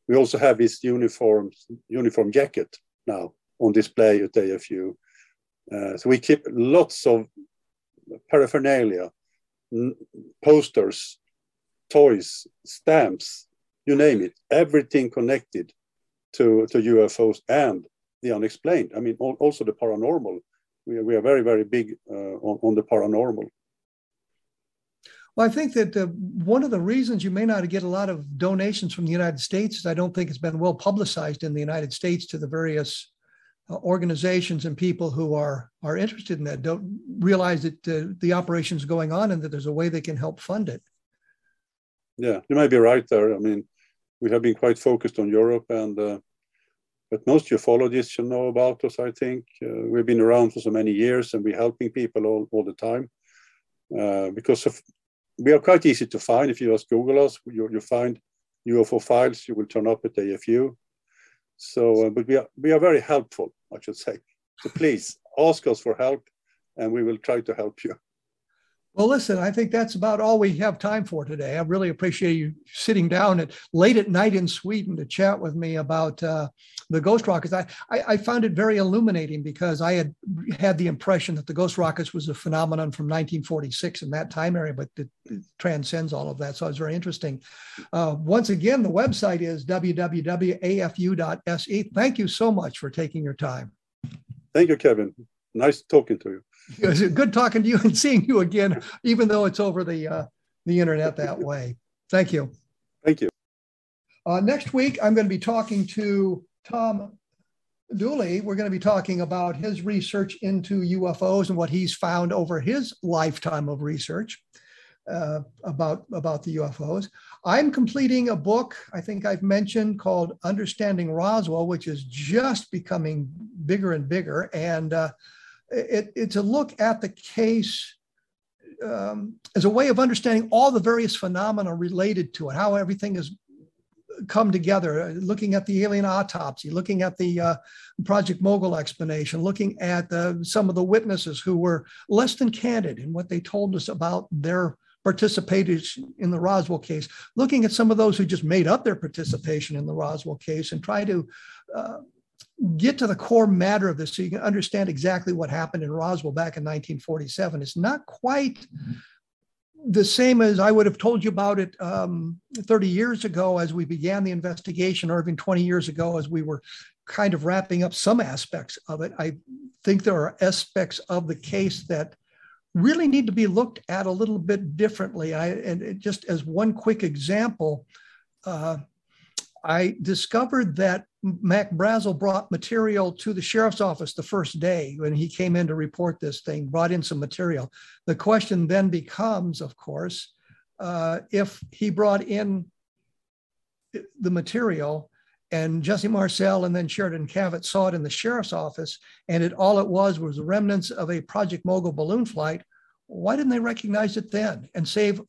We also have his uniform, uniform jacket now on display at AFU. Uh, so we keep lots of paraphernalia, posters, toys, stamps, you name it, everything connected to, to UFOs and the unexplained. I mean, also the paranormal. We are, we are very, very big uh, on, on the paranormal. Well, I think that uh, one of the reasons you may not get a lot of donations from the United States is I don't think it's been well publicized in the United States to the various uh, organizations and people who are are interested in that don't realize that uh, the operation is going on and that there's a way they can help fund it. Yeah, you might be right there. I mean, we have been quite focused on Europe, and uh, but most ufologists should know about us. I think uh, we've been around for so many years, and we're helping people all, all the time uh, because of, we are quite easy to find. If you just Google us, you, you find UFO files. You will turn up at AFU so, uh, but we are, we are very helpful, I should say. So please ask us for help and we will try to help you. Well, listen, I think that's about all we have time for today. I really appreciate you sitting down at late at night in Sweden to chat with me about uh, the ghost rockets. I, I, I, found it very illuminating because I had had the impression that the ghost rockets was a phenomenon from 1946 in that time area, but it, it transcends all of that. So it was very interesting. Uh, once again, the website is www.afu.se. Thank you so much for taking your time. Thank you, Kevin. Nice talking to you. It was good talking to you and seeing you again, even though it's over the uh, the internet that way. Thank you. Thank you. Uh, next week, I'm going to be talking to Tom Dooley. We're going to be talking about his research into UFOs and what he's found over his lifetime of research uh, about, about the UFOs. I'm completing a book I think I've mentioned called Understanding Roswell, which is just becoming bigger and bigger. And uh, it, it's a look at the case um, as a way of understanding all the various phenomena related to it, how everything has come together, uh, looking at the alien autopsy, looking at the uh, Project Mogul explanation, looking at the, some of the witnesses who were less than candid in what they told us about their participation in the Roswell case, looking at some of those who just made up their participation in the Roswell case and try to uh, get to the core matter of this so you can understand exactly what happened in Roswell back in 1947. It's not quite the same as I would have told you about it um, 30 years ago as we began the investigation, or even 20 years ago as we were kind of wrapping up some aspects of it. I think there are aspects of the case that really need to be looked at a little bit differently. I, and just as one quick example, uh, I discovered that Mac Brazel brought material to the sheriff's office the first day when he came in to report this thing, brought in some material. The question then becomes, of course, uh, if he brought in the material and Jesse Marcel and then Sheridan Cavitt saw it in the sheriff's office and it all it was was remnants of a Project Mogul balloon flight, why didn't they recognize it then and save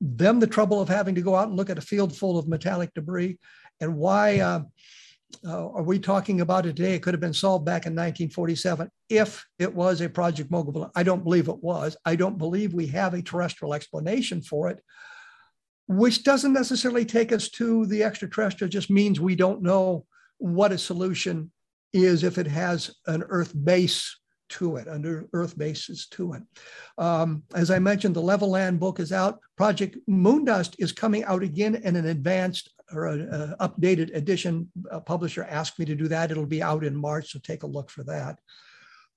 them the trouble of having to go out and look at a field full of metallic debris and why uh, uh, are we talking about it today? It could have been solved back in 1947 if it was a Project Mogul. I don't believe it was. I don't believe we have a terrestrial explanation for it, which doesn't necessarily take us to the extraterrestrial, just means we don't know what a solution is if it has an Earth base to it, under Earth bases to it. Um, as I mentioned, the Levelland book is out. Project Moondust is coming out again in an advanced or an updated edition. A publisher asked me to do that. It'll be out in March, so take a look for that.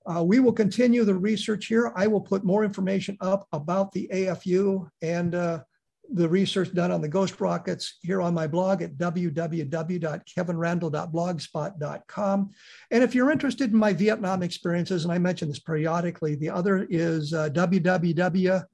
Uh, we will continue the research here. I will put more information up about the AFU and uh, the research done on the ghost rockets here on my blog at www.kevinrandle.blogspot.com. And if you're interested in my Vietnam experiences, and I mention this periodically, the other is uh, www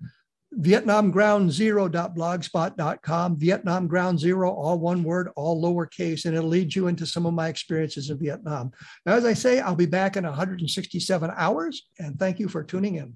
vietnamgroundzero.blogspot.com, Vietnam Ground Zero, all one word, all lowercase, and it'll lead you into some of my experiences in Vietnam. Now, as I say, I'll be back in 167 hours, and thank you for tuning in.